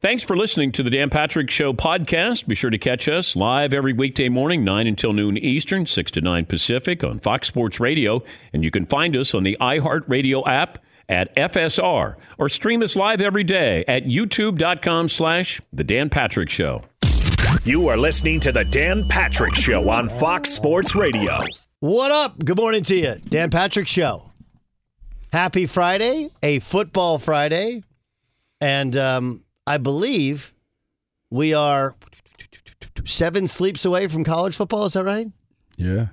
Thanks for listening to the Dan Patrick Show podcast. Be sure to catch us live every weekday morning, 9 until noon Eastern, 6 to 9 Pacific on Fox Sports Radio. And you can find us on the iHeartRadio app at FSR or stream us live every day at youtube.com slash The Dan Patrick Show. You are listening to The Dan Patrick Show on Fox Sports Radio. What up? Good morning to you. Dan Patrick Show. Happy Friday, a football Friday. And, um, I believe we are seven sleeps away from college football. Is that right? Yeah,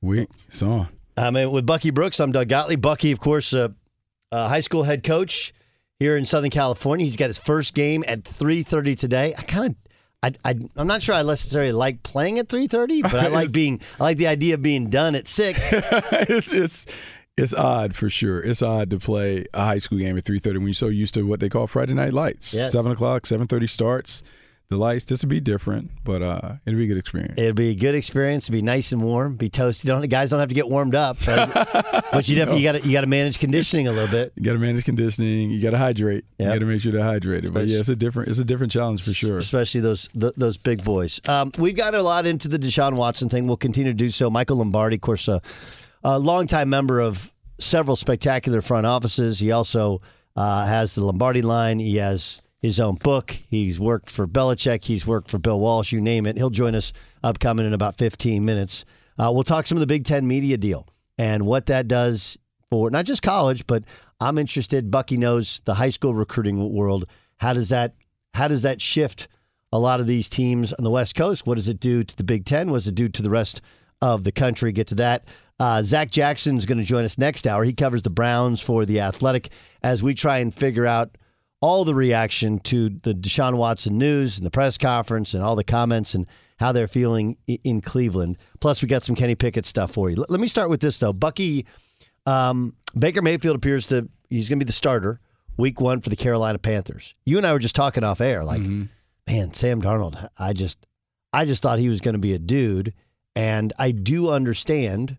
week it's on. I mean, with Bucky Brooks, I'm Doug Gottlieb. Bucky, of course, uh, uh, high school head coach here in Southern California. He's got his first game at 3:30 today. I kind of. I, I, am not sure I necessarily like playing at 3:30, but I like being I like the idea of being done at six. it's, it's it's odd for sure. It's odd to play a high school game at three thirty when you're so used to what they call Friday night lights. Yes. Seven o'clock, seven thirty starts. The lights. This would be different, but uh, it'd be a good experience. It'd be a good experience. It'll be nice and warm. Be toasty. Don't the guys don't have to get warmed up, right? but you definitely you got to you got to manage conditioning a little bit. You got to manage conditioning. You got to hydrate. Yep. You got to make sure they're hydrated. But yeah, it's a different it's a different challenge for sure. Especially those th- those big boys. Um, we've got a lot into the Deshaun Watson thing. We'll continue to do so. Michael Lombardi, of course, uh, a longtime member of several spectacular front offices. He also uh, has the Lombardi line. He has his own book. He's worked for Belichick. He's worked for Bill Walsh. You name it. He'll join us upcoming in about 15 minutes. Uh, we'll talk some of the Big Ten media deal and what that does for not just college, but I'm interested. Bucky knows the high school recruiting world. How does that how does that shift a lot of these teams on the West Coast? What does it do to the Big Ten? What does it do to the rest of the country? Get to that. Uh, Zach Jackson is going to join us next hour. He covers the Browns for the Athletic as we try and figure out all the reaction to the Deshaun Watson news and the press conference and all the comments and how they're feeling in Cleveland. Plus, we got some Kenny Pickett stuff for you. Let me start with this though. Bucky um, Baker Mayfield appears to he's going to be the starter week one for the Carolina Panthers. You and I were just talking off air, like, mm-hmm. man, Sam Darnold. I just I just thought he was going to be a dude, and I do understand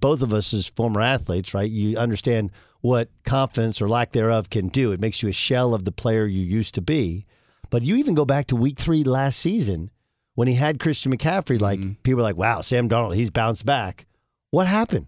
both of us as former athletes, right? You understand what confidence or lack thereof can do. It makes you a shell of the player you used to be. But you even go back to week three last season when he had Christian McCaffrey. Like mm-hmm. people were like, "Wow, Sam Darnold, he's bounced back." What happened?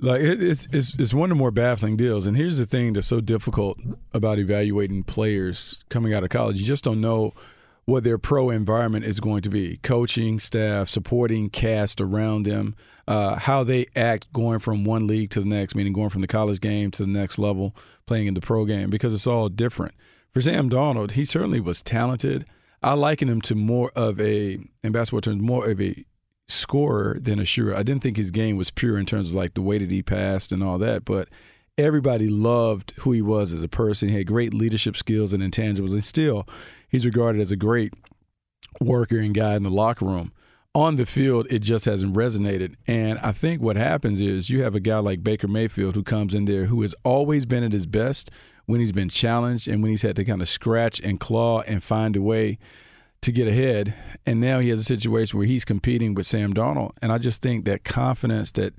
Like it's it's it's one of the more baffling deals. And here's the thing that's so difficult about evaluating players coming out of college: you just don't know what their pro environment is going to be coaching staff supporting cast around them uh, how they act going from one league to the next meaning going from the college game to the next level playing in the pro game because it's all different. For sam darnold he certainly was talented. I liken him to more of a in basketball terms more of a scorer than a shooter. I didn't think his game was pure in terms of like the way that he passed and all that, but everybody loved who he was as a person. He had great leadership skills and intangibles, and still he's regarded as a great worker and guy in the locker room. On the field, it just hasn't resonated. And I think what happens is you have a guy like Baker Mayfield who comes in there who has always been at his best when he's been challenged and when he's had to kind of scratch and claw and find a way to get ahead. And now he has a situation where he's competing with Sam Darnold. And I just think that confidence that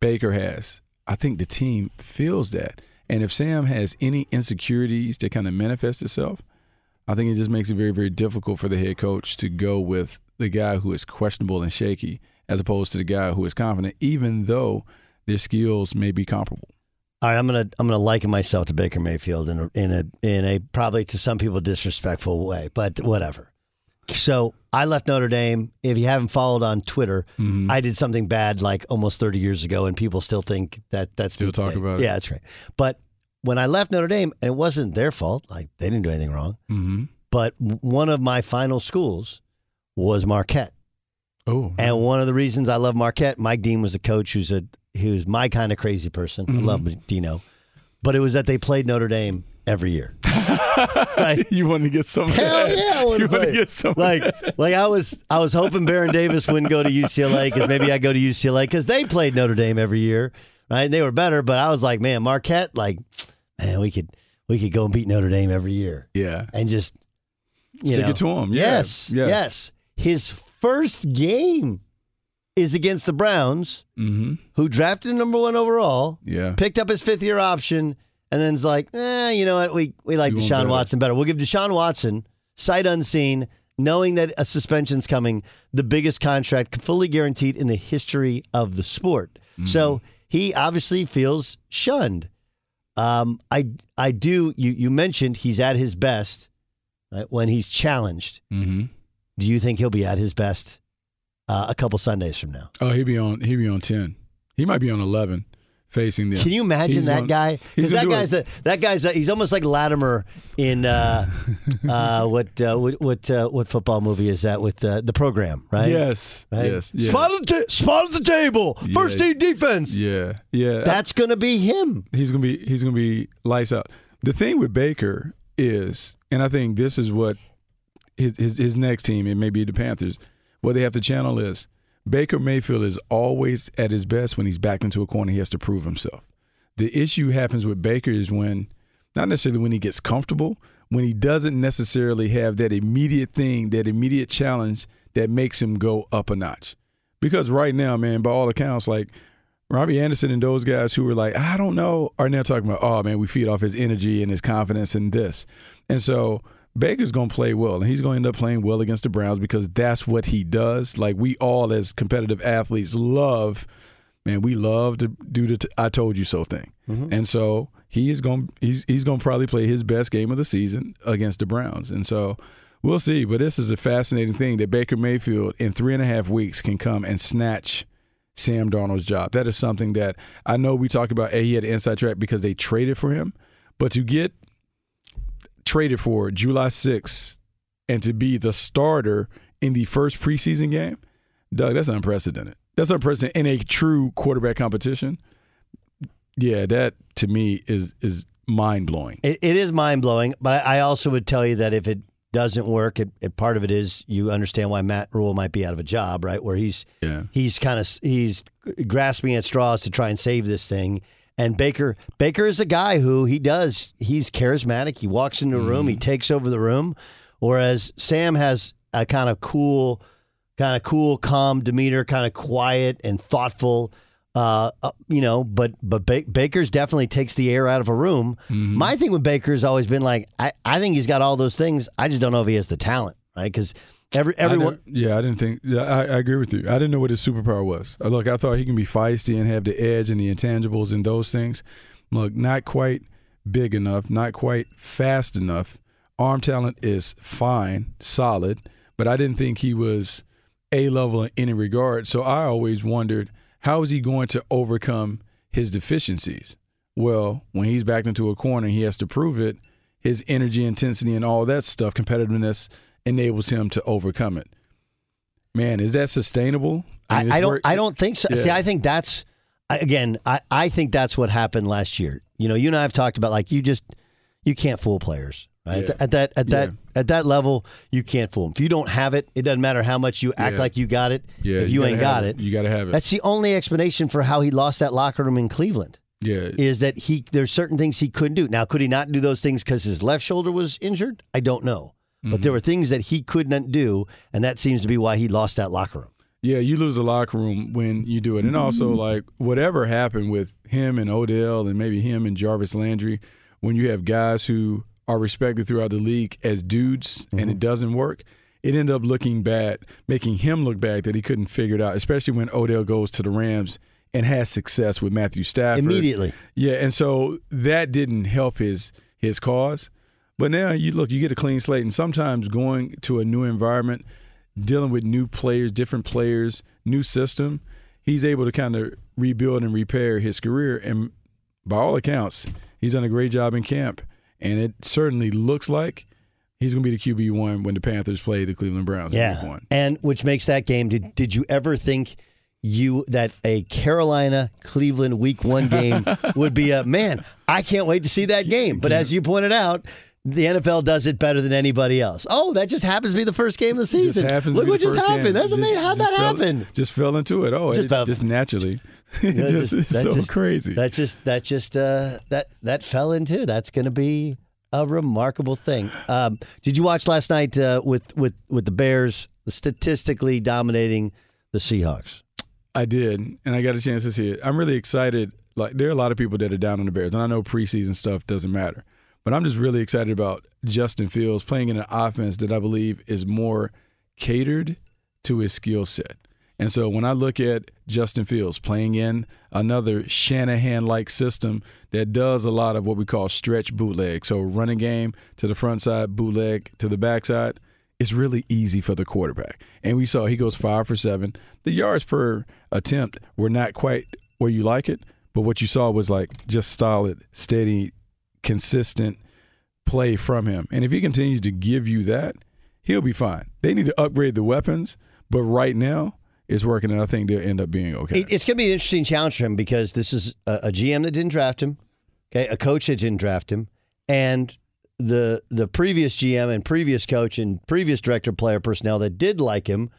Baker has, I think the team feels that. And if Sam has any insecurities that kind of manifest itself, I think it just makes it very, very difficult for the head coach to go with the guy who is questionable and shaky as opposed to the guy who is confident, even though their skills may be comparable. All right, I'm gonna I'm gonna liken myself to Baker Mayfield in a in a in a probably to some people disrespectful way, but whatever. So I left Notre Dame. If you haven't followed on Twitter, Mm-hmm. I did something bad like almost 30 years ago, and people still think that that's Still talk today. about it. Yeah, that's right. But when I left Notre Dame, and it wasn't their fault, like they didn't do anything wrong. Mm-hmm. But one of my final schools was Marquette. Oh, And one of the reasons I love Marquette, Mike Deane was a coach who's a who's my kind of crazy person. I love Mm-hmm. Dino, but it was that they played Notre Dame every year. right? you want to get some? Hell yeah, I want you to want to get some. like, like I was, I was hoping Baron Davis wouldn't go to UCLA because maybe I go to UCLA because they played Notre Dame every year, right? And they were better, but I was like, man, Marquette, like, man, we could, we could go and beat Notre Dame every year yeah, and just, you Stick know, it to 'em. Yeah. Yes, Yes. yes, His first game is against the Browns, mm-hmm. who drafted him number one overall, yeah. picked up his fifth year option, and then it's like, eh, you know what? We we like We Deshaun better. Watson better. We'll give Deshaun Watson, sight unseen, knowing that a suspension's coming, the biggest contract fully guaranteed in the history of the sport. Mm-hmm. So he obviously feels shunned. Um, I I do. You you mentioned he's at his best right, when he's challenged. Mm-hmm. Do you think he'll be at his best uh, a couple Sundays from now? Oh, he'll be on. He'll be on ten. He might be on eleven, facing them. Can you imagine that guy? Because that guy's a, that guy's a, he's almost like Lattimer in uh, uh, what uh, what what, uh, what football movie is that with uh, the program, right? Yes. Right? Yes. Yeah. Spot at the ta- spot at the table. First team defense. Yeah. Yeah. That's gonna be him. he's gonna be he's gonna be lights out. The thing with Baker is, and I think this is what his his, his next team, it may be the Panthers, what they have to channel is Baker Mayfield is always at his best when he's backed into a corner. He has to prove himself. The issue happens with Baker is when, not necessarily when he gets comfortable, when he doesn't necessarily have that immediate thing, that immediate challenge that makes him go up a notch. Because right now, man, by all accounts, like Robbie Anderson and those guys who were like, I don't know, are now talking about, oh man, we feed off his energy and his confidence in this. And so Baker's going to play well, and he's going to end up playing well against the Browns because that's what he does. Like we all, as competitive athletes, love, man, we love to do the t- "I told you so" thing. Mm-hmm. And so he is going, he's he's going to probably play his best game of the season against the Browns. And so we'll see. But this is a fascinating thing that Baker Mayfield in three and a half weeks can come and snatch. Sam Darnold's job. That is something that I know we talk about. A, he had an inside track because they traded for him, but to get traded for July 6th and to be the starter in the first preseason game, Doug, that's unprecedented. That's unprecedented in a true quarterback competition. Yeah, that to me is is mind blowing. It, it is mind blowing, but I I also would tell you that if it doesn't work, it, it part of it is you understand why Matt Rhule might be out of a job, right? Where he's Yeah. he's kind of he's grasping at straws to try and save this thing. And Baker Baker is a guy who he does he's charismatic. He walks into a room, he takes over the room, whereas Sam has a kind of cool, kind of cool, calm demeanor, kind of quiet and thoughtful. Uh, uh, you know, but but ba- Baker's definitely takes the air out of a room. My thing with Baker has always been like I, I think he's got all those things. I just don't know if he has the talent, right? Because every everyone. didn't- yeah, I didn't think. yeah, I, I agree with you. I didn't know what his superpower was. Uh, Look, I thought he can be feisty and have the edge and the intangibles and those things. Look, not quite big enough, not quite fast enough. Arm talent is fine, solid, but I didn't think he was a level in any regard. So I always wondered how is he going to overcome his deficiencies? Well, when he's backed into a corner, he has to prove it. His energy, intensity, and all that stuff, competitiveness, enables him to overcome it. man, is that sustainable? I, mean, I don't. work- I don't think so. Yeah. See, I think that's again. I, I think that's what happened last year. You know, you and I have talked about like you just you can't fool players. Right? Yeah. At that at that Yeah. at that level, you can't fool them. If you don't have it, it doesn't matter how much you act Yeah. like you got it. Yeah, if you, gotta ain't got it, you got to have it. that's the only explanation for how he lost that locker room in Cleveland. yeah, Is that he? There's certain things he couldn't do. Now, could he not do those things because his left shoulder was injured? I don't know. But Mm-hmm. there were things that he could not do, and that seems to be why he lost that locker room. Yeah, you lose the locker room when you do it. And also, like, whatever happened with him and Odell and maybe him and Jarvis Landry, when you have guys who are respected throughout the league as dudes and it doesn't work, it ended up looking bad, making him look bad that he couldn't figure it out, especially when Odell goes to the Rams and has success with Matthew Stafford. Immediately. Yeah, and so that didn't help his his cause. But now you look, you get a clean slate, and sometimes going to a new environment, dealing with new players, different players, new system, he's able to kind of rebuild and repair his career. And by all accounts, he's done a great job in camp, and it certainly looks like he's going to be the QB one when the Panthers play the Cleveland Browns. Yeah, one. and which makes that game. Did did you ever think you that a Carolina Cleveland Week One game would be a man? I can't wait to see that game. But as you pointed out. The NFL does it better than anybody else. Oh, that just happens to be the first game of the Just season. Look what just happened. game. That's Just- amazing. How'd that fell- happen? Just fell into it. Oh, Just just, fell- just naturally. That just, it's that so crazy. That just that just uh, that that fell into. That's going to be a remarkable thing. Um, did you watch last night uh, with with with the Bears statistically dominating the Seahawks? I did, and I got a chance to see it. I'm really excited. Like there are a lot of people that are down on the Bears, and I know preseason stuff doesn't matter, but I'm just really excited about Justin Fields playing in an offense that I believe is more catered to his skill set. And so when I look at Justin Fields playing in another Shanahan-like system that does a lot of what we call stretch bootleg, so running game to the front side, bootleg to the backside, it's really easy for the quarterback. And we saw he goes five for seven. The yards per attempt were not quite where you like it, but what you saw was like just solid, steady, consistent play from him. And if he continues to give you that, he'll be fine. They need to upgrade the weapons, but right now it's working, and I think they'll end up being okay. It's going to be an interesting challenge for him because this is a, a GM that didn't draft him, okay, a coach that didn't draft him, and the the previous GM and previous coach and previous director of player personnel that did like him.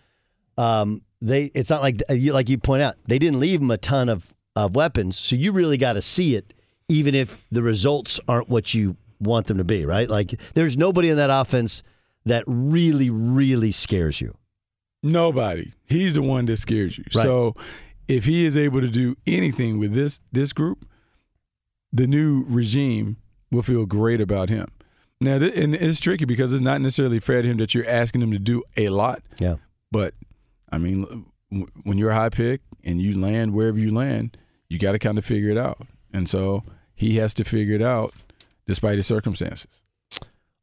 Um, they it's not like uh, like you point out they didn't leave him a ton of of weapons, so you really got to see it, even if the results aren't what you want them to be, right? Like there's nobody in that offense that really really scares you. Nobody. He's the one that scares you. Right. So if he is able to do anything with this this group, the new regime will feel great about him. Now, th- and it's tricky because it's not necessarily fair to him that you're asking him to do a lot. Yeah. But I mean, w- when you're a high pick and you land wherever you land, you got to kind of figure it out. And so he has to figure it out despite his circumstances.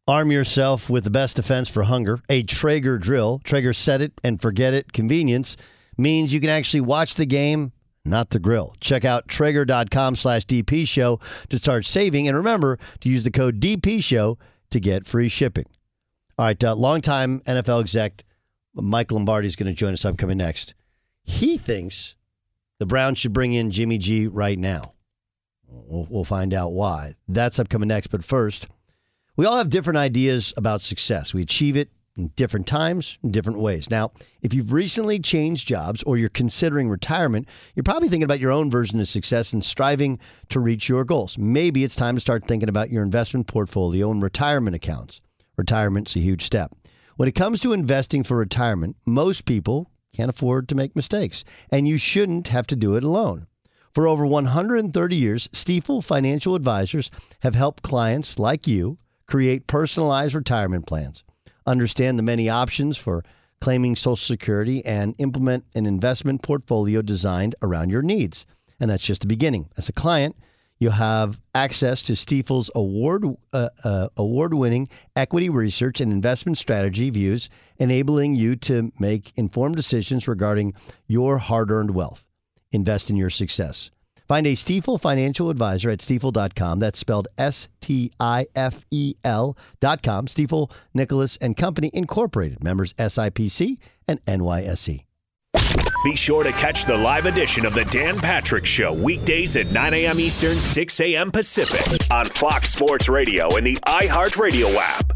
Arm yourself with the best defense for hunger, a Traeger drill. Traeger set it and forget it. Convenience means you can actually watch the game, not the grill. Check out Traeger.com slash DP show to start saving. And remember to use the code DP show to get free shipping. All right, uh, longtime NFL exec Mike Lombardi is going to join us upcoming next. He thinks the Browns should bring in Jimmy G right now. We'll, we'll find out why. That's upcoming next. But first, we all have different ideas about success. We achieve it in different times, in different ways. Now, if you've recently changed jobs or you're considering retirement, you're probably thinking about your own version of success and striving to reach your goals. Maybe it's time to start thinking about your investment portfolio and retirement accounts. Retirement's a huge step. When it comes to investing for retirement, most people can't afford to make mistakes, and you shouldn't have to do it alone. For over 130 years, Stifel Financial Advisors have helped clients like you create personalized retirement plans, understand the many options for claiming Social Security, and implement an investment portfolio designed around your needs. And that's just the beginning. As a client, you'll have access to Stifel's award uh, uh, award-winning equity research and investment strategy views, enabling you to make informed decisions regarding your hard-earned wealth. Invest in your success. Find a Stifel financial advisor at stifel.com. That's spelled S T I F E L dot com. Stifel, Nicholas and Company Incorporated. Members SIPC and NYSE. Be sure to catch the live edition of the Dan Patrick Show weekdays at 9 a.m. Eastern, 6 a.m. Pacific on Fox Sports Radio and the iHeartRadio app.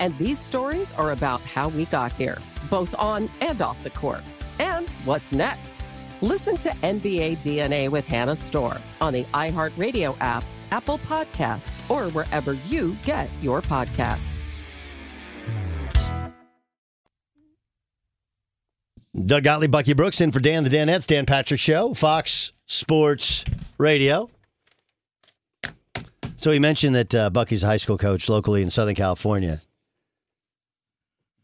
And these stories are about how we got here, both on and off the court. And what's next? Listen to NBA DNA with Hannah Storm on the iHeartRadio app, Apple Podcasts, or wherever you get your podcasts. Doug Gottlieb, Bucky Brooks in for Dan the Danettes, Dan Patrick Show, Fox Sports Radio. So he mentioned that uh, Bucky's a high school coach locally in Southern California.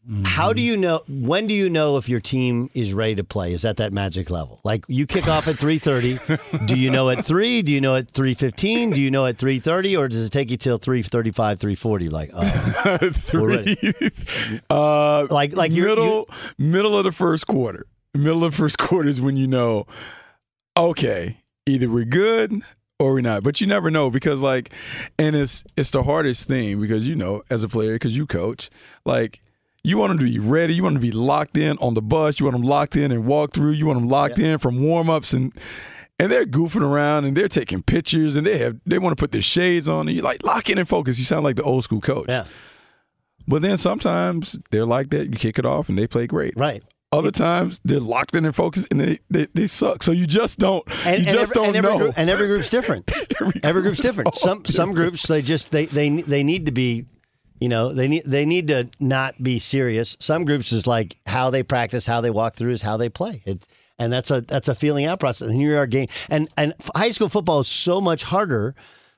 Mm-hmm. How do you know? When do you know if your team is ready to play? Is that that magic level? Like you kick off at three thirty. do you know at three? Do you know at three fifteen? Do you know at three thirty, or does it take you till three thirty five, three forty? Like oh, three, uh, like like middle you, middle of the first quarter. Middle of the first quarter is when you know. Okay, either we're good or we're not. But you never know because like, and it's it's the hardest thing because you know as a player because you coach like you want them to be ready. You want them to be locked in on the bus. You want them locked in and walk through. You want them locked yeah. in from warm ups and and they're goofing around and they're taking pictures and they have they want to put their shades on and you like lock in and focus. You sound like the old school coach. Yeah. But then sometimes they're like that. You kick it off and they play great. Right. Other times they're locked in and focused and they, they, they suck. So you just don't and, you and just every, don't know. Group, and every group's different. every, every, group's different. Some different. some groups they just they they they need to be you know, they need they need to not be serious. Some groups is like how they practice, how they walk through is how they play. It, and that's a that's a feeling out process. And you're our game, and and high school football is so much harder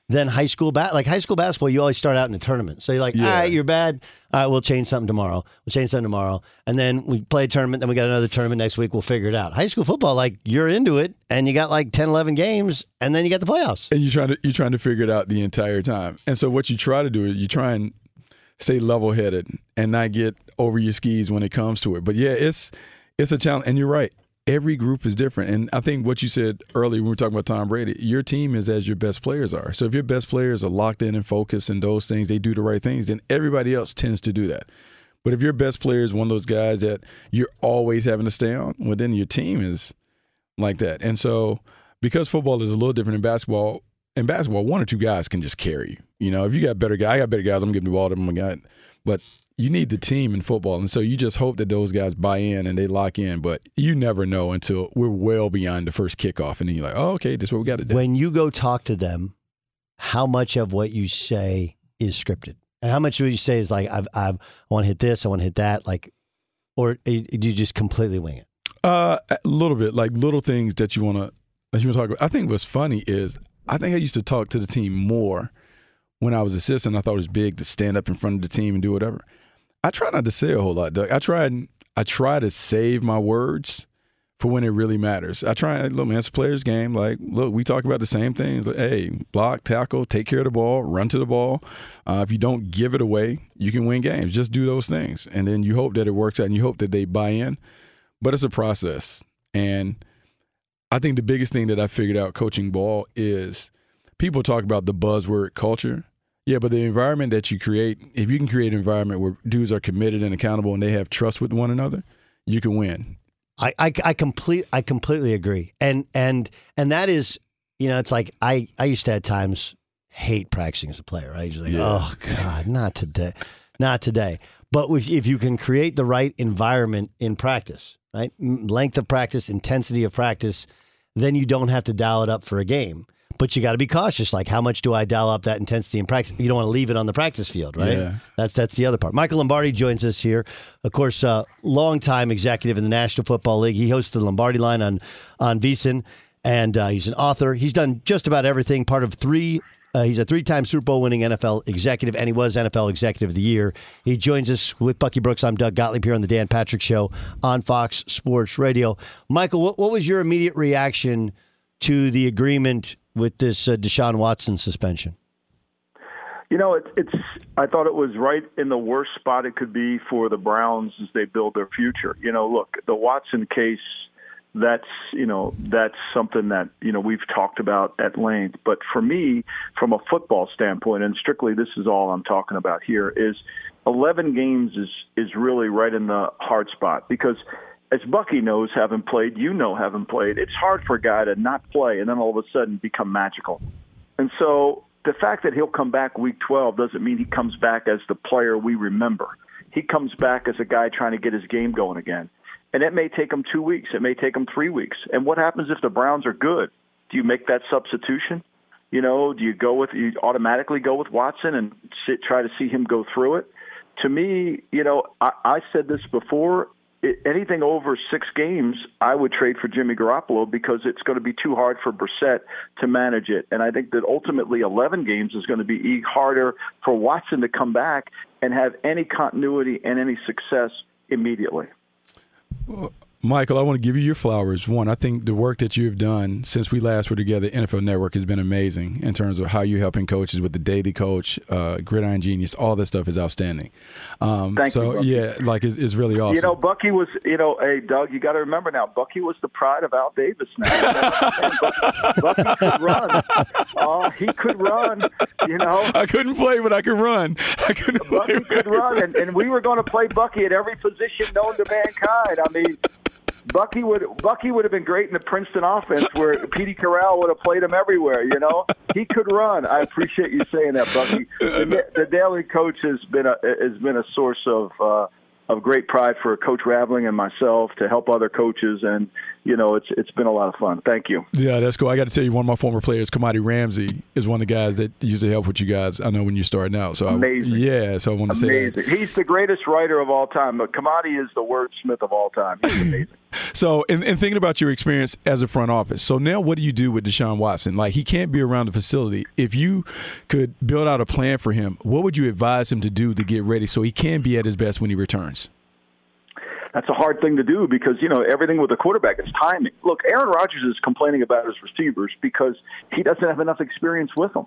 than high school bat. Like high school basketball, you always start out in a tournament. So you're like, Yeah. all right, you're bad. All right, we'll change something tomorrow. We'll change something tomorrow, and then we play a tournament. Then we got another tournament next week. We'll figure it out. High school football, like you're into it, and you got like 10, 11 games, and then you got the playoffs. and you're trying to you're trying to figure it out the entire time. And so what you try to do is you try and stay level headed and not get over your skis when it comes to it. But yeah, it's it's a challenge. And you're right. Every group is different. And I think what you said earlier when we were talking about Tom Brady, your team is as your best players are. So if your best players are locked in and focused and those things, they do the right things, then everybody else tends to do that. But if your best player is one of those guys that you're always having to stay on, well, then your team is like that. And so because football is a little different than basketball, in basketball, one or two guys can just carry you. You know, if you got better guys, I got better guys, I'm giving the ball to them. I got, but you need the team in football. And so you just hope that those guys buy in and they lock in. But you never know until we're well beyond the first kickoff. And then you're like, oh, okay, this is what we got to do. When you go talk to them, how much of what you say is scripted, and how much of what you say is like, I've, I've, I want to hit this, I want to hit that, like, or do you just completely wing it? Uh, a little bit, like little things that you want to that you want to talk about. I think what's funny is I think I used to talk to the team more when I was assistant. I thought it was big to stand up in front of the team and do whatever. I try not to say a whole lot, Doug. I try I try to save my words for when it really matters. I try look, man, it's a player's game. Like, look, we talk about the same things. Like, hey, block, tackle, take care of the ball, run to the ball. Uh, if you don't give it away, you can win games. Just do those things, and then you hope that it works out, and you hope that they buy in. But it's a process, and I think the biggest thing that I figured out coaching ball is people talk about the buzzword culture. Yeah, but the environment that you create, if you can create an environment where dudes are committed and accountable and they have trust with one another, you can win. I, I, I complete I completely agree. And and and that is, you know, it's like I I used to at times hate practicing as a player. Right? Just like, Yeah. oh God, not today, not today. But if, if you can create the right environment in practice, right, length of practice, intensity of practice, then you don't have to dial it up for a game. But you got to be cautious. Like, how much do I dial up that intensity in practice? You don't want to leave it on the practice field, right? Yeah. That's that's the other part. Michael Lombardi joins us here, of course, uh, longtime executive in the National Football League. He hosts the Lombardi Line on on VSiN, and uh, he's an author. He's done just about everything. Part of three. Uh, he's a three-time Super Bowl winning NFL executive, and he was NFL Executive of the Year. He joins us with Bucky Brooks. I'm Doug Gottlieb here on the Dan Patrick Show on Fox Sports Radio. Michael, what, what was your immediate reaction to the agreement with this uh, Deshaun Watson suspension? You know, it, it's. I thought it was right in the worst spot it could be for the Browns as they build their future. You know, look, the Watson case. That's you know that's something that you know we've talked about at length. But for me, from a football standpoint, and strictly this is all I'm talking about here, is 11 games is is really right in the hard spot because as Bucky knows, having played, you know, having played, it's hard for a guy to not play and then all of a sudden become magical. And so the fact that he'll come back week 12 doesn't mean he comes back as the player we remember. He comes back as a guy trying to get his game going again. And it may take him two weeks. It may take him three weeks. And what happens if the Browns are good? Do you make that substitution? You know, do you go with you automatically go with Watson and sit, try to see him go through it? To me, you know, I, I said this before. Anything over six games, I would trade for Jimmy Garoppolo because it's going to be too hard for Brissett to manage it. And I think that ultimately 11 games is going to be harder for Watson to come back and have any continuity and any success immediately. Michael, I want to give you your flowers. One, I think the work that you've done since we last were together, NFL Network, has been amazing in terms of how you're helping coaches with the daily coach, uh, gridiron genius. All this stuff is outstanding. Um, Thank you, so Bucky. yeah, like it's, it's really awesome. You know, Bucky was, you know, hey, Doug, you got to remember now, Bucky was the pride of Al Davis now. Bucky, Bucky could run. Oh, he could run, you know. I couldn't play, but I could run. I couldn't play. Bucky could run, and, and we were going to play Bucky at every position known to mankind. I mean, Bucky would Bucky would have been great in the Princeton offense, where Petey Carril would have played him everywhere. You know, he could run. I appreciate you saying that, Bucky. The, the daily coach has been a has been a source of uh, of great pride for Coach Raveling and myself to help other coaches, and you know, it's it's been a lot of fun. Thank you. Yeah, that's cool. I got to tell you, one of my former players, Kamadi Ramsey, is one of the guys that used to help with you guys. I know when you're starting out. So amazing. I, yeah, so I want to amazing. say that. He's the greatest writer of all time. But Kamadi is the wordsmith of all time. He's amazing. So, in, in thinking about your experience as a front office, so now what do you do with Deshaun Watson? Like, he can't be around the facility. If you could build out a plan for him, what would you advise him to do to get ready so he can be at his best when he returns? That's a hard thing to do because you know everything with a quarterback is timing. Look, Aaron Rodgers is complaining about his receivers because he doesn't have enough experience with them.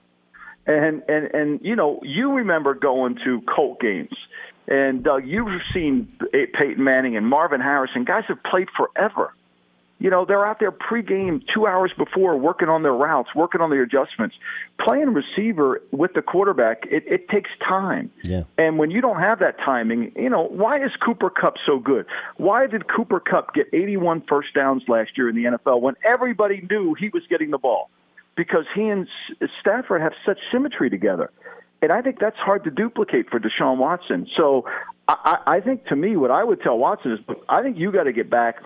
And and and you know, you remember going to Colt games, and Doug, you've seen Peyton Manning and Marvin Harrison. Guys have played forever. You know, they're out there pregame two hours before working on their routes, working on their adjustments. Playing receiver with the quarterback, it, it takes time. Yeah. And when you don't have that timing, you know, why is Cooper Kupp so good? Why did Cooper Kupp get 81 first downs last year in the NFL when everybody knew he was getting the ball? Because he and Stafford have such symmetry together. And I think that's hard to duplicate for Deshaun Watson. So I, I think to me, what I would tell Watson is, I think you got to get back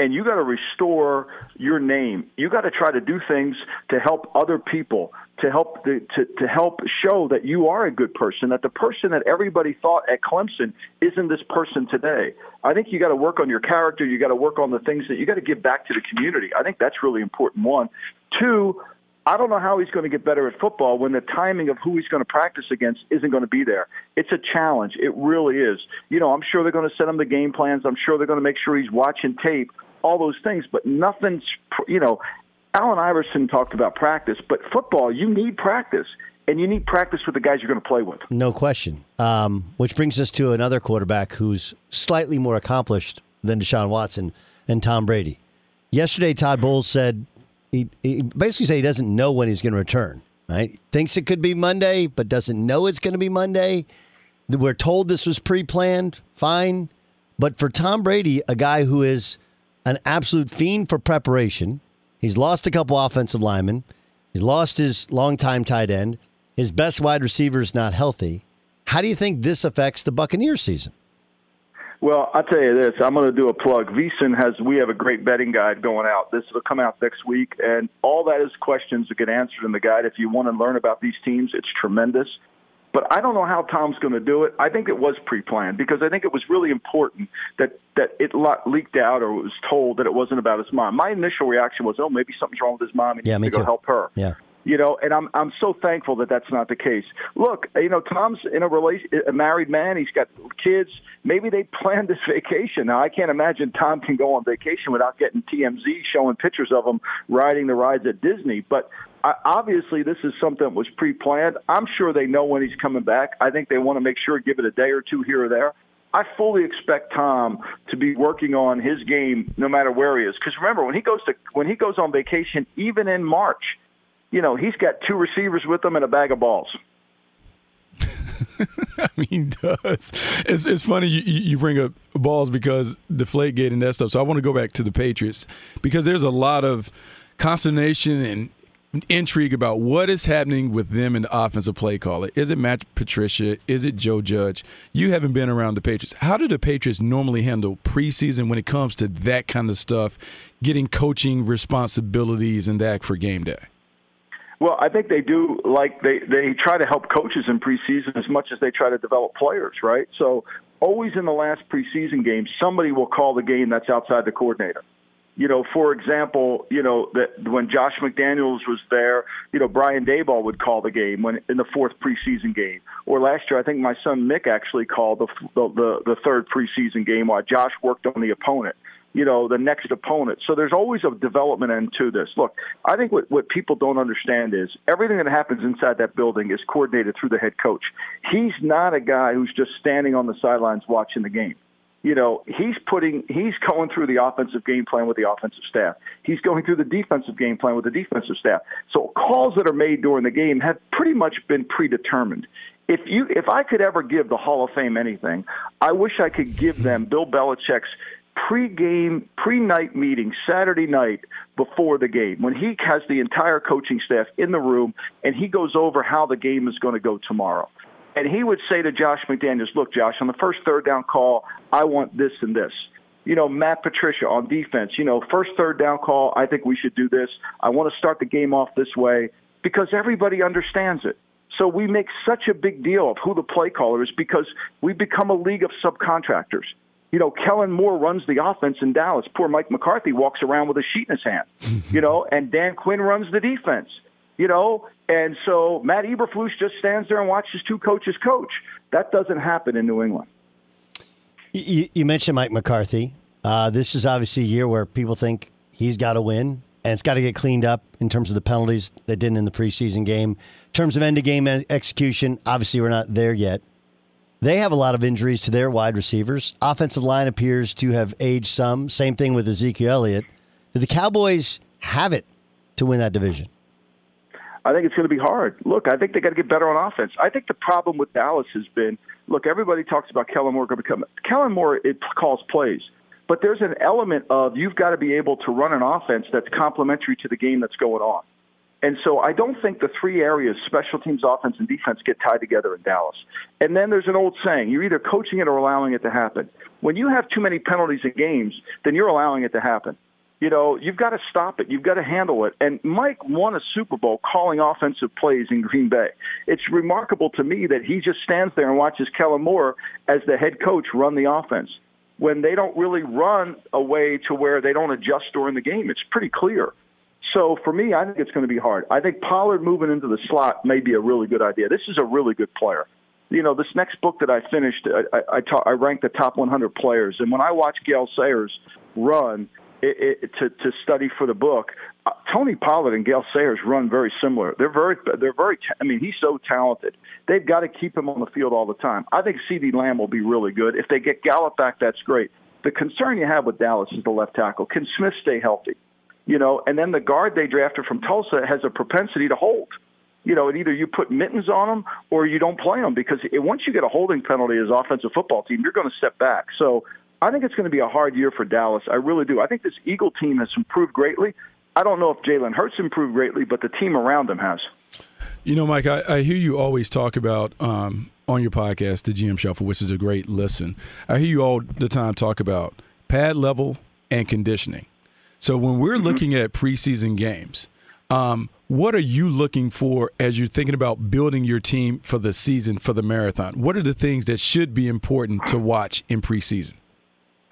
and you got to restore your name. You got to try to do things to help other people, to help the, to to help show that you are a good person. That the person that everybody thought at Clemson isn't this person today. I think you got to work on your character. You got to work on the things that you got to give back to the community. I think that's really important. One, two. I don't know how he's going to get better at football when the timing of who he's going to practice against isn't going to be there. It's a challenge. It really is. You know, I'm sure they're going to set him the game plans. I'm sure they're going to make sure he's watching tape all those things, but nothing's, you know, Allen Iverson talked about practice, but football, you need practice, and you need practice with the guys you're going to play with. No question. Um, which brings us to another quarterback who's slightly more accomplished than Deshaun Watson and Tom Brady. Yesterday, Todd Bowles said he, he basically said he doesn't know when he's going to return. Right? Thinks it could be Monday, but doesn't know it's going to be Monday. We're told this was pre-planned. Fine, but for Tom Brady, a guy who is an absolute fiend for preparation. He's lost a couple offensive linemen. He's lost his longtime tight end. His best wide receiver is not healthy. How do you think this affects the Buccaneers season? Well, I'll tell you this. I'm going to do a plug. VSiN has, we have a great betting guide going out. This will come out next week, and all that is questions that get answered in the guide. If you want to learn about these teams, it's tremendous. But I don't know how Tom's going to do it. I think it was pre-planned because I think it was really important that that it leaked out or was told that it wasn't about his mom. My initial reaction was, oh, maybe something's wrong with his mom. And he yeah, needs me to go too. help her. Yeah. You know, and I'm I'm so thankful that that's not the case. Look, you know, Tom's in a relation, a married man. He's got kids. Maybe they planned this vacation. Now, I can't imagine Tom can go on vacation without getting TMZ showing pictures of him riding the rides at Disney. But Obviously, this is something that was pre-planned. I'm sure they know when he's coming back. I think they want to make sure, give it a day or two here or there. I fully expect Tom to be working on his game no matter where he is. Because remember, when he goes to when he goes on vacation, even in March, you know he's got two receivers with him and a bag of balls. I mean, does. It's, it's funny you, you bring up balls because deflate gate and that stuff. So I want to go back to the Patriots because there's a lot of consternation and intrigue about what is happening with them in the offensive play caller. Is it Matt Patricia? Is it Joe Judge? You haven't been around the Patriots. How do the Patriots normally handle preseason when it comes to that kind of stuff, getting coaching responsibilities and that for game day? Well, I think they do like they they try to help coaches in preseason as much as they try to develop players, right? So always in the last preseason game, somebody will call the game that's outside the coordinator. You know, for example, you know that when Josh McDaniels was there, you know Brian Daboll would call the game when in the fourth preseason game. Or last year, I think my son Mick actually called the the, the third preseason game while Josh worked on the opponent you know, the next opponent. So there's always a development end to this. Look, I think what, what people don't understand is everything that happens inside that building is coordinated through the head coach. He's not a guy who's just standing on the sidelines watching the game. You know, he's putting, he's going through the offensive game plan with the offensive staff. He's going through the defensive game plan with the defensive staff. So calls that are made during the game have pretty much been predetermined if you if I could ever give the Hall of Fame anything, I wish I could give them Bill Belichick's pre-game, pre-night meeting Saturday night before the game when he has the entire coaching staff in the room and he goes over how the game is going to go tomorrow. And he would say to Josh McDaniels, "Look, Josh, on the first third down call, I want this and this." You know, Matt Patricia on defense, you know, first third down call, I think we should do this. I want to start the game off this way because everybody understands it. So we make such a big deal of who the play caller is because we become a league of subcontractors. You know, Kellen Moore runs the offense in Dallas. Poor Mike McCarthy walks around with a sheet in his hand. you know, and Dan Quinn runs the defense. You know, and so Matt Eberflus just stands there and watches two coaches coach. That doesn't happen in New England. You, you mentioned Mike McCarthy. Uh, this is obviously a year where people think he's got to win, and it's got to get cleaned up in terms of the penalties that didn't in the preseason game. In terms of end of game execution, obviously we're not there yet. They have a lot of injuries to their wide receivers. Offensive line appears to have aged some. Same thing with Ezekiel Elliott. Do the Cowboys have it to win that division? I think it's going to be hard. Look, I think they got to get better on offense. I think the problem with Dallas has been look, everybody talks about Kellen Moore going to become Kellen Moore. It calls plays, but there's an element of you've got to be able to run an offense that's complementary to the game that's going on. And so I don't think the three areas, special teams, offense, and defense, get tied together in Dallas. And then there's an old saying you're either coaching it or allowing it to happen. When you have too many penalties in games, then you're allowing it to happen. You know, you've got to stop it. You've got to handle it. And Mike won a Super Bowl calling offensive plays in Green Bay. It's remarkable to me that he just stands there and watches Kellen Moore as the head coach run the offense when they don't really run a way to where they don't adjust during the game. It's pretty clear. So for me, I think it's going to be hard. I think Pollard moving into the slot may be a really good idea. This is a really good player. You know, this next book that I finished, I, I, I, ta- I ranked the top 100 players, and when I watch Gale Sayers run it, it, to to study for the book, uh, Tony Pollard and Gale Sayers run very similar. They're very they're very. I mean, he's so talented. They've got to keep him on the field all the time. I think CeeDee Lamb will be really good. If they get Gallup back, that's great. The concern you have with Dallas is the left tackle. Can Smith stay healthy? you know, and then the guard they drafted from Tulsa has a propensity to hold. You know, and either you put mittens on them or you don't play them because once you get a holding penalty as offensive football team, you're going to step back. So I think it's going to be a hard year for Dallas. I really do. I think this Eagle team has improved greatly. I don't know if Jalen Hurts improved greatly, but the team around him has. You know, Mike, I, I hear you always talk about um, on your podcast, the GM Shuffle, which is a great listen. I hear you all the time talk about pad level and conditioning. So when we're mm-hmm. looking at preseason games, um, what are you looking for as you're thinking about building your team for the season for the marathon? What are the things that should be important to watch in preseason?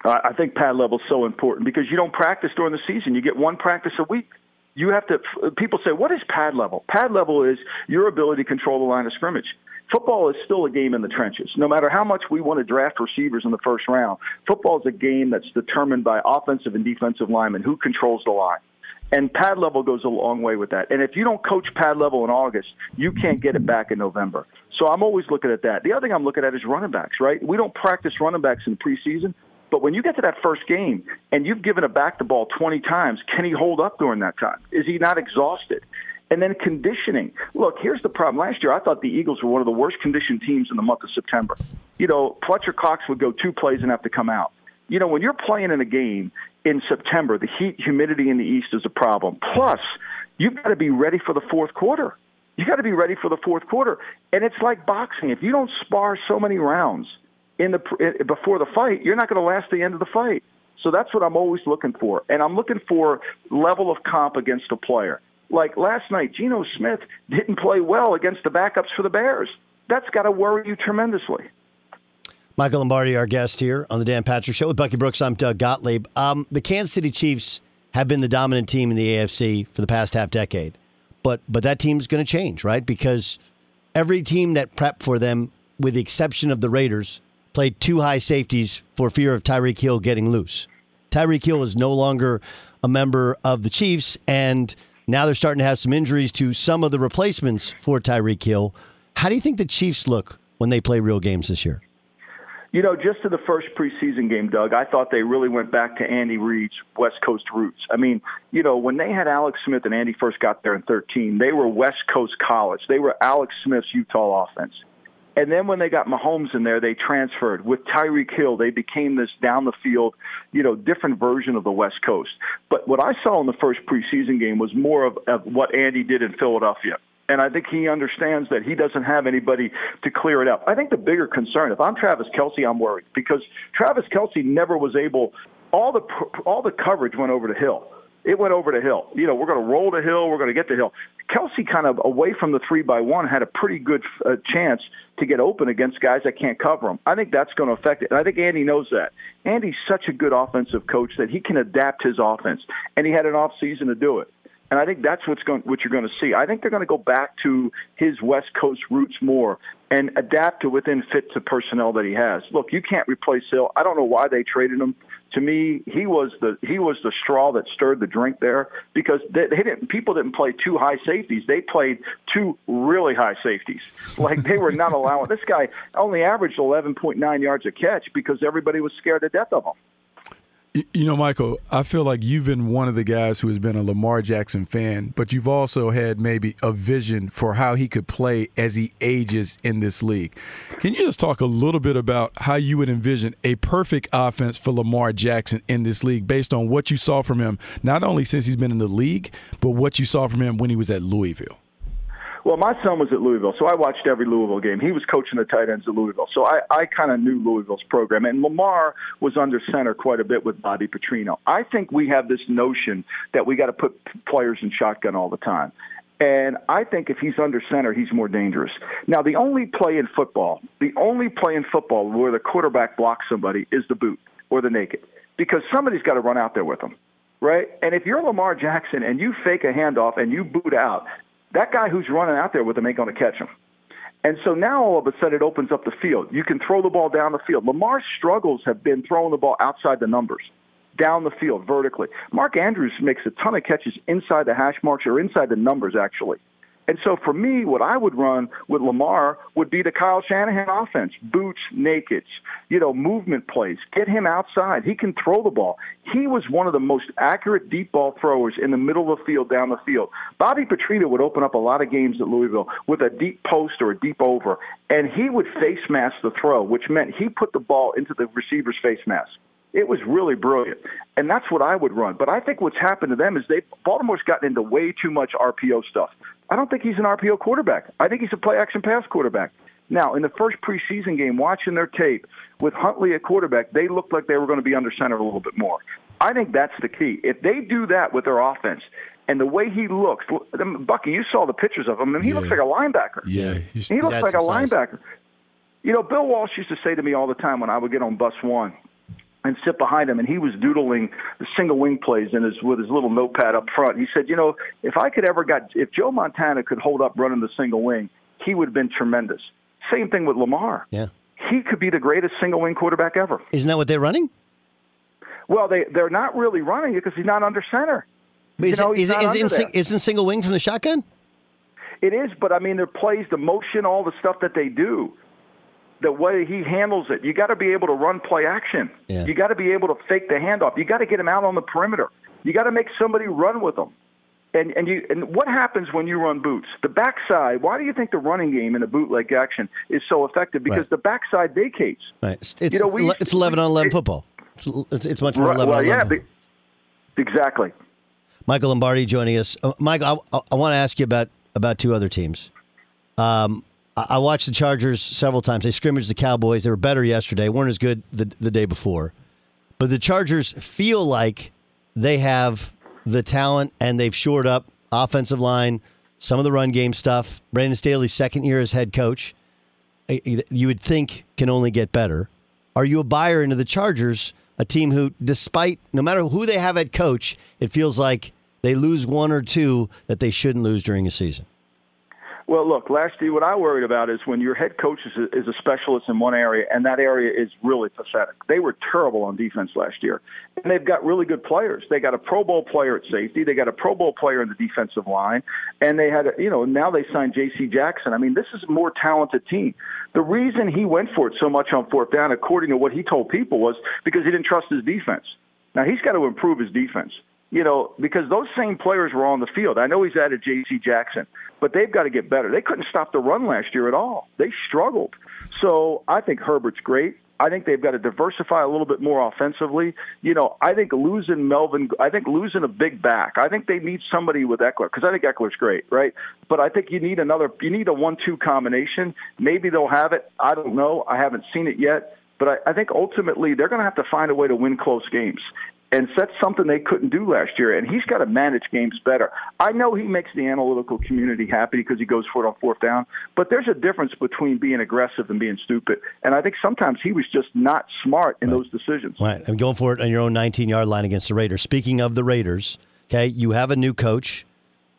I think pad level is so important because you don't practice during the season. You get one practice a week. You have to. People say, "What is pad level?" Pad level is your ability to control the line of scrimmage football is still a game in the trenches. No matter how much we want to draft receivers in the first round, football is a game that's determined by offensive and defensive linemen who controls the line. And pad level goes a long way with that. And if you don't coach pad level in August, you can't get it back in November. So I'm always looking at that. The other thing I'm looking at is running backs, right? We don't practice running backs in preseason. But when you get to that first game and you've given a back the ball 20 times, can he hold up during that time? Is he not exhausted? And then conditioning. Look, here's the problem. Last year, I thought the Eagles were one of the worst conditioned teams in the month of September. You know, Fletcher Cox would go two plays and have to come out. You know, when you're playing in a game in September, the heat, humidity in the East is a problem. Plus, you've got to be ready for the fourth quarter. You've got to be ready for the fourth quarter. And it's like boxing. If you don't spar so many rounds in the before the fight, you're not going to last the end of the fight. So that's what I'm always looking for. And I'm looking for level of comp against a player. Like last night, Geno Smith didn't play well against the backups for the Bears. That's got to worry you tremendously. Michael Lombardi, our guest here on the Dan Patrick Show with Bucky Brooks. I'm Doug Gottlieb. Um, the Kansas City Chiefs have been the dominant team in the AFC for the past half decade, but but that team's going to change, right? Because every team that prepped for them, with the exception of the Raiders, played two high safeties for fear of Tyreek Hill getting loose. Tyreek Hill is no longer a member of the Chiefs, and now they're starting to have some injuries to some of the replacements for Tyreek Hill. How do you think the Chiefs look when they play real games this year? You know, just to the first preseason game, Doug, I thought they really went back to Andy Reid's West Coast roots. I mean, you know, when they had Alex Smith and Andy first got there in 13, they were West Coast college. They were Alex Smith's Utah offense. And then when they got Mahomes in there, they transferred. With Tyreek Hill, they became this down the field, you know, different version of the West Coast. But what I saw in the first preseason game was more of, of what Andy did in Philadelphia. And I think he understands that he doesn't have anybody to clear it up. I think the bigger concern, if I'm Travis Kelce, I'm worried because Travis Kelce never was able all the all the coverage went over the hill. It went over the hill. You know, we're going to roll the hill. We're going to get the hill. Kelce kind of away from the three by one had a pretty good uh, chance to get open against guys that can't cover him. I think that's going to affect it. And I think Andy knows that. Andy's such a good offensive coach that he can adapt his offense, and he had an off season to do it. And I think that's what's going, what you're going to see. I think they're going to go back to his West Coast roots more and adapt to within fit to personnel that he has. Look, you can't replace Hill. I don't know why they traded him. To me, he was the he was the straw that stirred the drink there because they, they didn't people didn't play two high safeties. They played two really high safeties. Like they were not allowing this guy only averaged 11.9 yards a catch because everybody was scared to death of him. You know, Michael, I feel like you've been one of the guys who has been a Lamar Jackson fan, but you've also had maybe a vision for how he could play as he ages in this league. Can you just talk a little bit about how you would envision a perfect offense for Lamar Jackson in this league based on what you saw from him, not only since he's been in the league, but what you saw from him when he was at Louisville? Well, my son was at Louisville, so I watched every Louisville game. He was coaching the tight ends at Louisville, so I, I kind of knew Louisville's program. And Lamar was under center quite a bit with Bobby Petrino. I think we have this notion that we got to put players in shotgun all the time. And I think if he's under center, he's more dangerous. Now, the only play in football, the only play in football where the quarterback blocks somebody is the boot or the naked, because somebody's got to run out there with them right? And if you're Lamar Jackson and you fake a handoff and you boot out, that guy who's running out there with him ain't going to catch him. And so now all of a sudden it opens up the field. You can throw the ball down the field. Lamar's struggles have been throwing the ball outside the numbers, down the field vertically. Mark Andrews makes a ton of catches inside the hash marks or inside the numbers, actually. And so for me, what I would run with Lamar would be the Kyle Shanahan offense. Boots, nakeds, you know, movement plays. Get him outside. He can throw the ball. He was one of the most accurate deep ball throwers in the middle of the field, down the field. Bobby Petrino would open up a lot of games at Louisville with a deep post or a deep over, and he would face mask the throw, which meant he put the ball into the receiver's face mask. It was really brilliant, and that's what I would run. But I think what's happened to them is they Baltimore's gotten into way too much RPO stuff. I don't think he's an RPO quarterback. I think he's a play action pass quarterback. Now, in the first preseason game, watching their tape with Huntley at quarterback, they looked like they were going to be under center a little bit more. I think that's the key. If they do that with their offense, and the way he looks, Bucky, you saw the pictures of him, and he yeah. looks like a linebacker. Yeah, he looks like a linebacker. You know, Bill Walsh used to say to me all the time when I would get on bus one, and sit behind him, and he was doodling the single wing plays in his with his little notepad up front. He said, "You know, if I could ever got if Joe Montana could hold up running the single wing, he would have been tremendous." Same thing with Lamar. Yeah, he could be the greatest single wing quarterback ever. Isn't that what they're running? Well, they they're not really running it because he's not under center. Is, you know, is, is, is, isn't single wing from the shotgun? It is, but I mean, their plays, the motion, all the stuff that they do the way he handles it. You got to be able to run play action. Yeah. You got to be able to fake the handoff. You got to get him out on the perimeter. You got to make somebody run with him. And and you and what happens when you run boots? The backside. Why do you think the running game in a bootleg action is so effective? Because Right. the backside vacates. Right. It's, it's, You know, we- it's 11 on 11 football. It's, it's much more Right, 11 well, on 11. yeah, be- exactly. Michael Lombardi joining us. Uh, Michael, I, I want to ask you about about two other teams. Um, I, watched the Chargers several times. They scrimmaged the Cowboys. They were better yesterday. weren't as good the, the day before. But the Chargers feel like they have the talent and they've shored up offensive line, some of the run game stuff. Brandon Staley's second year as head coach, you would think can only get better. Are you a buyer into the Chargers, a team who, despite no matter who they have at coach, it feels like they lose one or two that they shouldn't lose during a season? Well, look, last year, what I worried about is when your head coach is a, is a specialist in one area, and that area is really pathetic. They were terrible on defense last year, and they've got really good players. They got a Pro Bowl player at safety, they got a Pro Bowl player in the defensive line, and they had, a, you know, now they signed J.C. Jackson. I mean, this is a more talented team. The reason he went for it so much on fourth down, according to what he told people, was because he didn't trust his defense. Now he's got to improve his defense you know, because those same players were on the field. I know he's added J.C. Jackson, but they've got to get better. They couldn't stop the run last year at all. They struggled. So I think Herbert's great. I think they've got to diversify a little bit more offensively. You know, I think losing Melvin, I think losing a big back. I think they need somebody with Ekeler because I think Ekeler's great, right? But I think you need another, you need a one-two combination. Maybe they'll have it. I don't know. I haven't seen it yet. But I, I think ultimately they're going to have to find a way to win close games. And that's something they couldn't do last year. And he's got to manage games better. I know he makes the analytical community happy because he goes for it on fourth down. But there's a difference between being aggressive and being stupid. And I think sometimes he was just not smart in right. those decisions. Right. I'm going for it on your own 19 yard line against the Raiders. Speaking of the Raiders, okay, you have a new coach.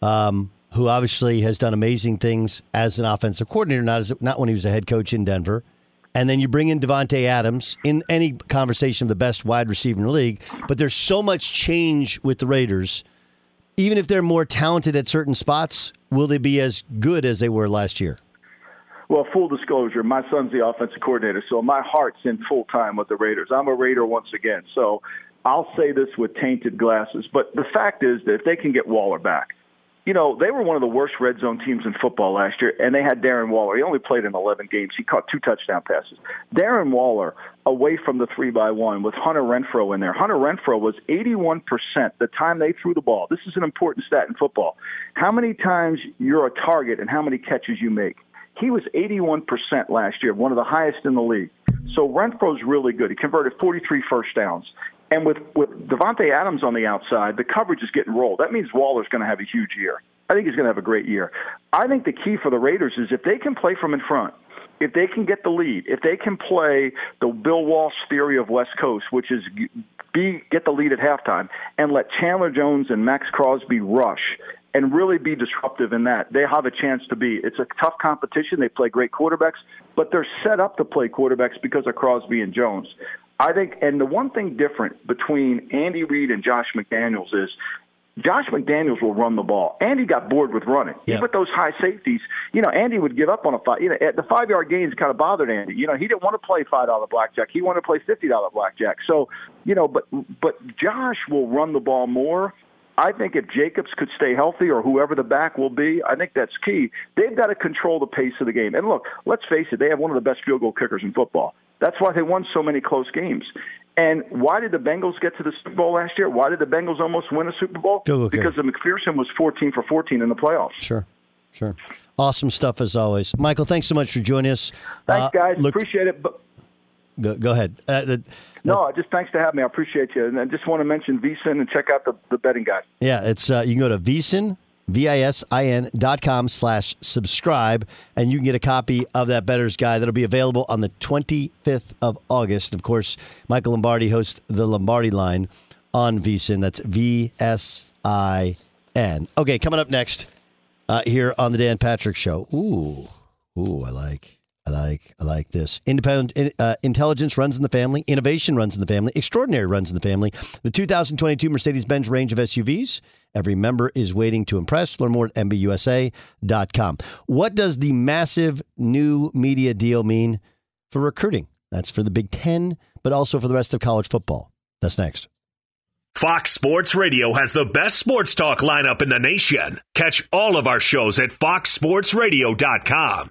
Um, who obviously has done amazing things as an offensive coordinator, not as not when he was a head coach in Denver. And then you bring in Davante Adams in any conversation of the best wide receiver in the league. But there's so much change with the Raiders. Even if they're more talented at certain spots, will they be as good as they were last year? Well, full disclosure, my son's the offensive coordinator, so my heart's in full time with the Raiders. I'm a Raider once again. So I'll say this with tainted glasses. But the fact is that if they can get Waller back, you know, they were one of the worst red zone teams in football last year, and they had Darren Waller. He only played in 11 games. He caught two touchdown passes. Darren Waller, away from the three by one, with Hunter Renfrow in there. Hunter Renfrow was 81% the time they threw the ball. This is an important stat in football. How many times you're a target and how many catches you make. He was 81% last year, one of the highest in the league. So Renfrow's really good. He converted 43 first downs. And with with Davante Adams on the outside, the coverage is getting rolled. That means Waller's going to have a huge year. I think he's going to have a great year. I think the key for the Raiders is if they can play from in front, if they can get the lead, if they can play the Bill Walsh theory of West Coast, which is be get the lead at halftime and let Chandler Jones and Maxx Crosby rush and really be disruptive in that, they have a chance to be. It's a tough competition. They play great quarterbacks, but they're set up to play quarterbacks because of Crosby and Jones. I think, and the one thing different between Andy Reid and Josh McDaniels is Josh McDaniels will run the ball. Andy got bored with running. Yeah. Even with those high safeties, you know, Andy would give up on a five. You know, the five yard gains kind of bothered Andy. You know, he didn't want to play five dollar blackjack. He wanted to play fifty dollar blackjack. So, you know, but but Josh will run the ball more. I think if Jacobs could stay healthy or whoever the back will be, I think that's key. They've got to control the pace of the game. And look, let's face it, they have one of the best field goal kickers in football. That's why they won so many close games. And why did the Bengals get to the Super Bowl last year? Why did the Bengals almost win a Super Bowl? Because the McPherson was 14 for 14 in the playoffs. Sure, sure. Awesome stuff as always. Michael, thanks so much for joining us. Thanks, uh, guys. Look, Appreciate it. But go, go ahead. Uh, the, no, just thanks to have me. I appreciate you. And I just want to mention VSIN and check out the, the betting guide. Yeah, it's uh, you can go to VSIN V-I-S-I-N dot com slash subscribe, and you can get a copy of that Better's Guide. That'll be available on the 25th of August. And of course, Michael Lombardi hosts the Lombardi line on VSIN. That's V-S-I-N. Okay, coming up next uh, here on the Dan Patrick Show. Ooh, ooh, I like I like I like this. Independent uh, intelligence runs in the family. Innovation runs in the family. Extraordinary runs in the family. The 2022 Mercedes-Benz range of SUVs. Every member is waiting to impress. Learn more at MBUSA.com. What does the massive new media deal mean for recruiting? That's for the Big Ten, but also for the rest of college football. That's next. Fox Sports Radio has the best sports talk lineup in the nation. Catch all of our shows at foxsportsradio.com.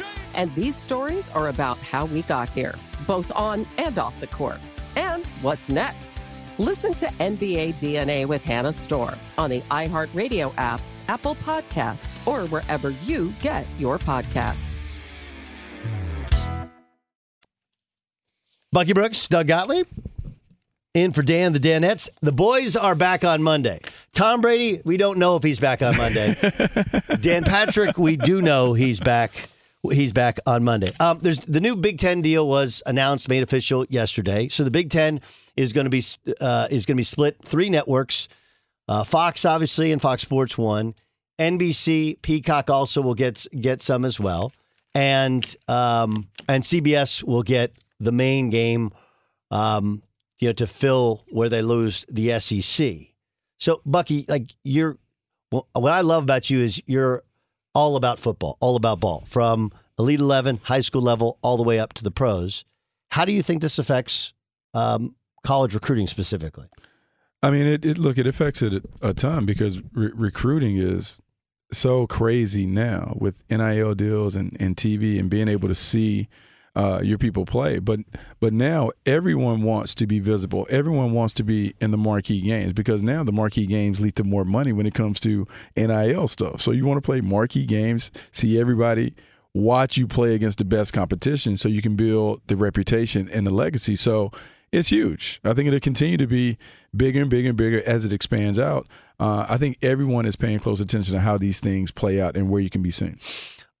And these stories are about how we got here, both on and off the court. And what's next? Listen to NBA DNA with Hannah Storm on the iHeartRadio app, Apple Podcasts, or wherever you get your podcasts. Bucky Brooks, Doug Gottlieb, in for Dan the Danettes. The boys are back on Monday. Tom Brady, we don't know if he's back on Monday. Dan Patrick, we do know he's back. He's back on Monday. Um, there's the new Big Ten deal was announced, made official yesterday. So the Big Ten is going to be uh, is going to be split three networks: uh, Fox, obviously, and Fox Sports One. NBC, Peacock also will get get some as well, and um, and CBS will get the main game, um, you know, to fill where they lose the SEC. So Bucky, like you're, what I love about you is you're all about football, all about ball, from Elite 11, high school level, all the way up to the pros. How do you think this affects um, college recruiting specifically? I mean, it, it look it affects it a ton because re- recruiting is so crazy now with NIL deals and, and TV and being able to see uh, your people play. But but now everyone wants to be visible. Everyone wants to be in the marquee games because now the marquee games lead to more money when it comes to NIL stuff. So you want to play marquee games, see everybody watch you play against the best competition so you can build the reputation and the legacy. So it's huge. I think it'll continue to be bigger and bigger and bigger as it expands out. Uh, I think everyone is paying close attention to how these things play out and where you can be seen.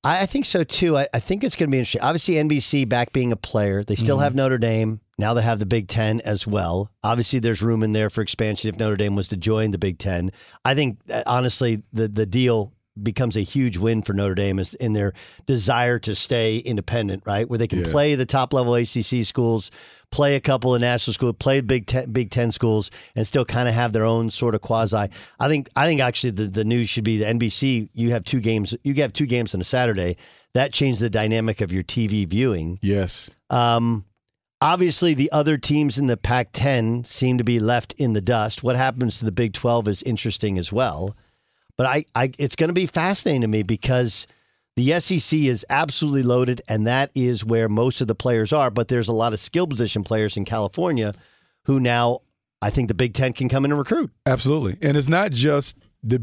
I, I think so too. I, I think it's going to be interesting. Obviously, NBC back being a player, they still Mm-hmm. have Notre Dame. Now they have the Big Ten as well. Obviously, there's room in there for expansion if Notre Dame was to join the Big Ten. I think uh, honestly, the the deal becomes a huge win for Notre Dame is in their desire to stay independent, right? Where they can Yeah. play the top level ACC schools, play a couple of national schools, play Big Ten, Big Ten schools, and still kind of have their own sort of quasi. I think I think actually the, the news should be the NBC. You have two games. You have two games on a Saturday. That changed the dynamic of your TV viewing. Yes. Um, obviously, the other teams in the Pac-10 seem to be left in the dust. What happens to the Big 12 is interesting as well. But I, I it's going to be fascinating to me because the SEC is absolutely loaded, and that is where most of the players are. But there's a lot of skill position players in California who now I think the Big Ten can come in and recruit. Absolutely. And it's not just the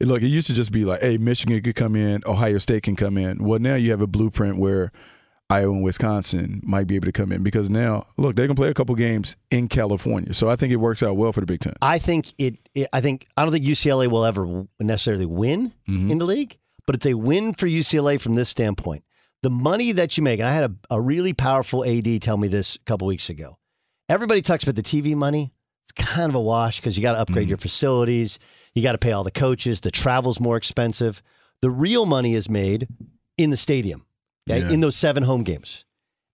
look, it used to just be like, hey, Michigan could come in, Ohio State can come in. Well, now you have a blueprint where Iowa and Wisconsin might be able to come in because now, look, they can play a couple games in California. So I think it works out well for the Big Ten. I think it, it. I think I don't think UCLA will ever necessarily win mm-hmm. in the league, but it's a win for UCLA from this standpoint. The money that you make, and I had a, a really powerful AD tell me this a couple weeks ago. Everybody talks about the TV money. It's kind of a wash because you got to upgrade mm-hmm. your facilities, you got to pay all the coaches, the travel's more expensive. The real money is made in the stadium, Yeah. in those seven home games.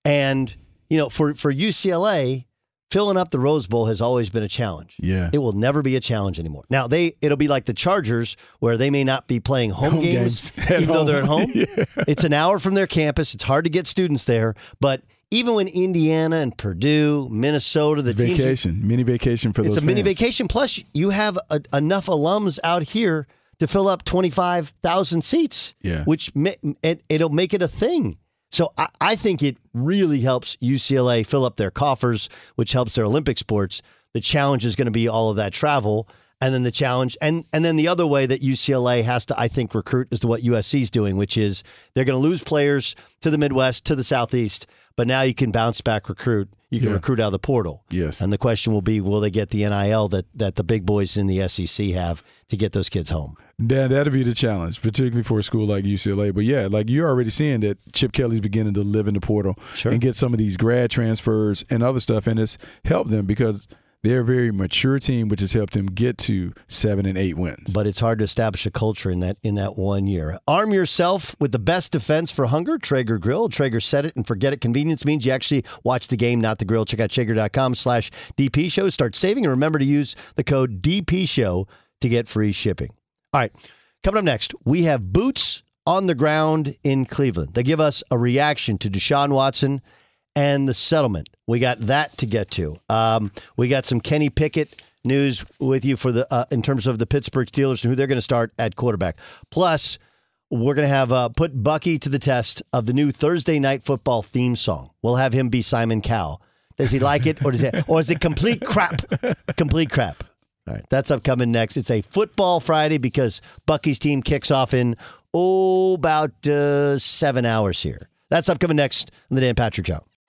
And you know, for for UCLA, filling up the Rose Bowl has always been a challenge. Yeah. It will never be a challenge anymore. Now they it'll be like the Chargers where they may not be playing home, Home games, games even though they're at home. home. Yeah. It's an hour from their campus. It's hard to get students there, but even when Indiana and Purdue, Minnesota, the teams Vacation, mini vacation for those. it's a mini vacation. Plus, you have a, enough alums out here to fill up twenty five thousand seats. Yeah. which ma- it, it'll make it a thing. So I, I think it really helps UCLA fill up their coffers, which helps their Olympic sports. The challenge is going to be all of that travel, and then the challenge, and and then the other way that UCLA has to, I think, recruit is to what USC is doing, which is they're going to lose players to the Midwest, to the Southeast, but now you can bounce back recruit. You can Yeah. recruit out of the portal. Yes. And the question will be, will they get the NIL that that the big boys in the SEC have to get those kids home? That that'll be the challenge, particularly for a school like UCLA. But yeah, like you're already seeing that Chip Kelly's beginning to live in the portal and get some of these grad transfers and other stuff, and it's helped them because they're a very mature team, which has helped them get to seven and eight wins. But it's hard to establish a culture in that in that one year. Arm yourself with the best defense for hunger, Traeger Grill. Traeger set it and forget it. Convenience means you actually watch the game, not the grill. Check out Traeger.com slash DP show. Start saving and remember to use the code DP show to get free shipping. All right. Coming up next, we have boots on the ground in Cleveland. They give us a reaction to Deshaun Watson and the settlement. We got that to get to. Um, we got some Kenny Pickett news with you for the uh, in terms of the Pittsburgh Steelers and who they're going to start at quarterback. Plus, we're going to have uh, put Bucky to the test of the new Thursday night football theme song. We'll have him be Simon Cowell. Does he like it, or does it, or is it complete crap? Complete crap. All right, that's upcoming next. It's a football Friday because Bucky's team kicks off in oh about uh, seven hours here. That's upcoming next on the Dan Patrick Show.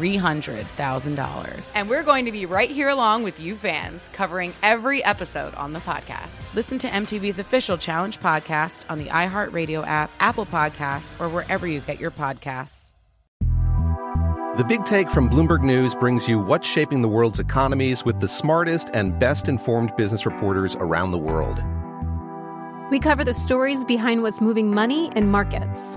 $300,000. And we're going to be right here along with you fans, covering every episode on the podcast. Listen to MTV's official Challenge podcast on the iHeartRadio app, Apple Podcasts, or wherever you get your podcasts. The Big Take from Bloomberg News brings you what's shaping the world's economies with the smartest and best informed business reporters around the world. We cover the stories behind what's moving money and markets.